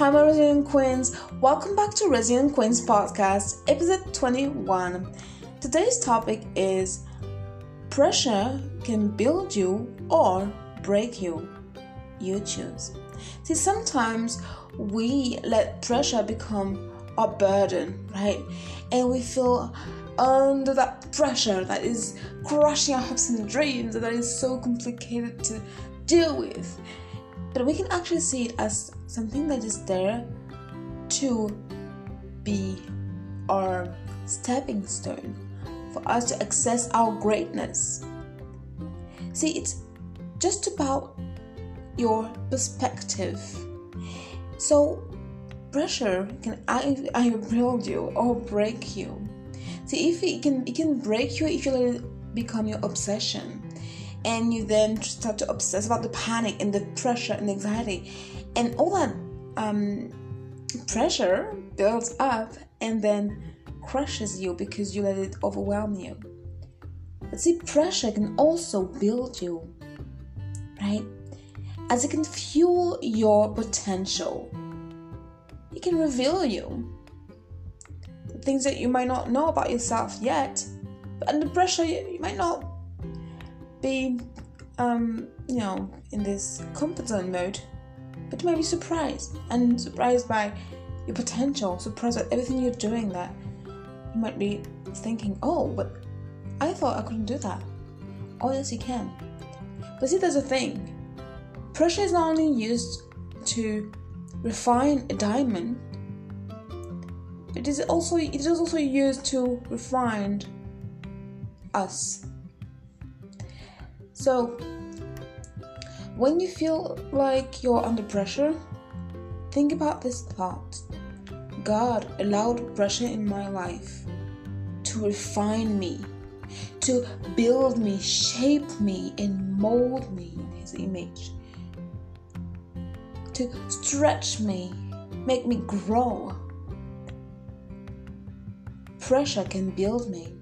Hi, my Resilient Queens. Welcome back to Resilient Queens Podcast, episode 21. Today's topic is pressure can build you or break you. You choose. See, sometimes we let pressure become a burden, right? And we feel under that pressure that is crushing our hopes and dreams that is so complicated to deal with. But we can actually see it as something that is there to be our stepping stone for us to access our greatness. See, it's just about your perspective. So, pressure can either build you or break you. See, if it can, it can break you if you let it become your obsession and you then start to obsess about the panic and the pressure and anxiety. And all that um, pressure builds up and then crushes you because you let it overwhelm you. But see pressure can also build you right? As it can fuel your potential it can reveal you things that you might not know about yourself yet. But under pressure you might not be, um, you know, in this comfort zone mode, but you might be surprised and surprised by your potential, surprised at everything you're doing that you might be thinking, oh, but I thought I couldn't do that. Oh, yes, you can. But see, there's a thing pressure is not only used to refine a diamond, it is also it is also used to refine us so, when you feel like you're under pressure, think about this thought God allowed pressure in my life to refine me, to build me, shape me, and mold me in His image, to stretch me, make me grow. Pressure can build me.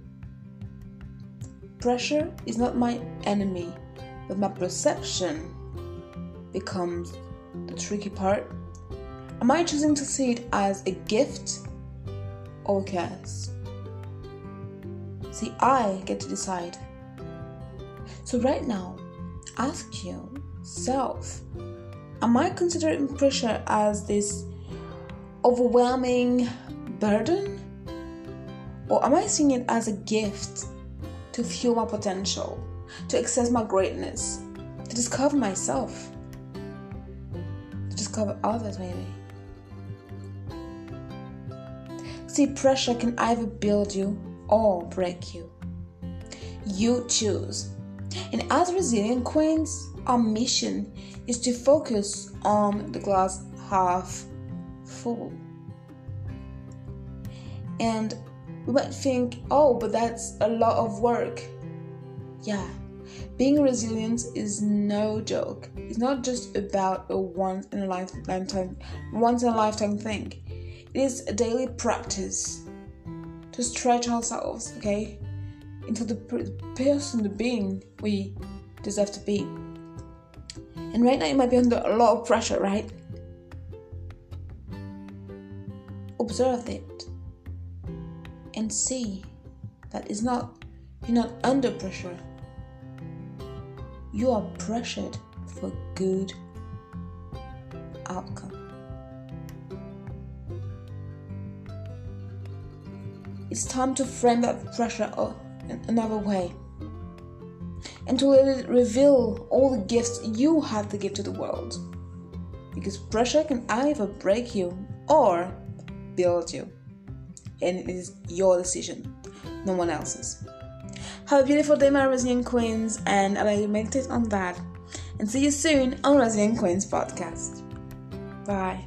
Pressure is not my enemy, but my perception becomes the tricky part. Am I choosing to see it as a gift or a curse? See, I get to decide. So, right now, ask yourself Am I considering pressure as this overwhelming burden? Or am I seeing it as a gift to fuel my potential, to access my greatness, to discover myself, to discover others, maybe. See, pressure can either build you or break you. You choose. And as resilient queens, our mission is to focus on the glass half full. And we might think, oh, but that's a lot of work. Yeah, being resilient is no joke. It's not just about a once in a lifetime, once in a lifetime thing. It is a daily practice to stretch ourselves, okay, into the person, the being we deserve to be. And right now, you might be under a lot of pressure, right? Observe it and see that it's not you're not under pressure. You are pressured for good outcome. It's time to frame that pressure another way and to let it reveal all the gifts you have to give to the world. Because pressure can either break you or build you and it is your decision, no one else's. Have a beautiful day, my Resilient Queens, and I'll meditate on that. And see you soon on Resilient Queens podcast. Bye.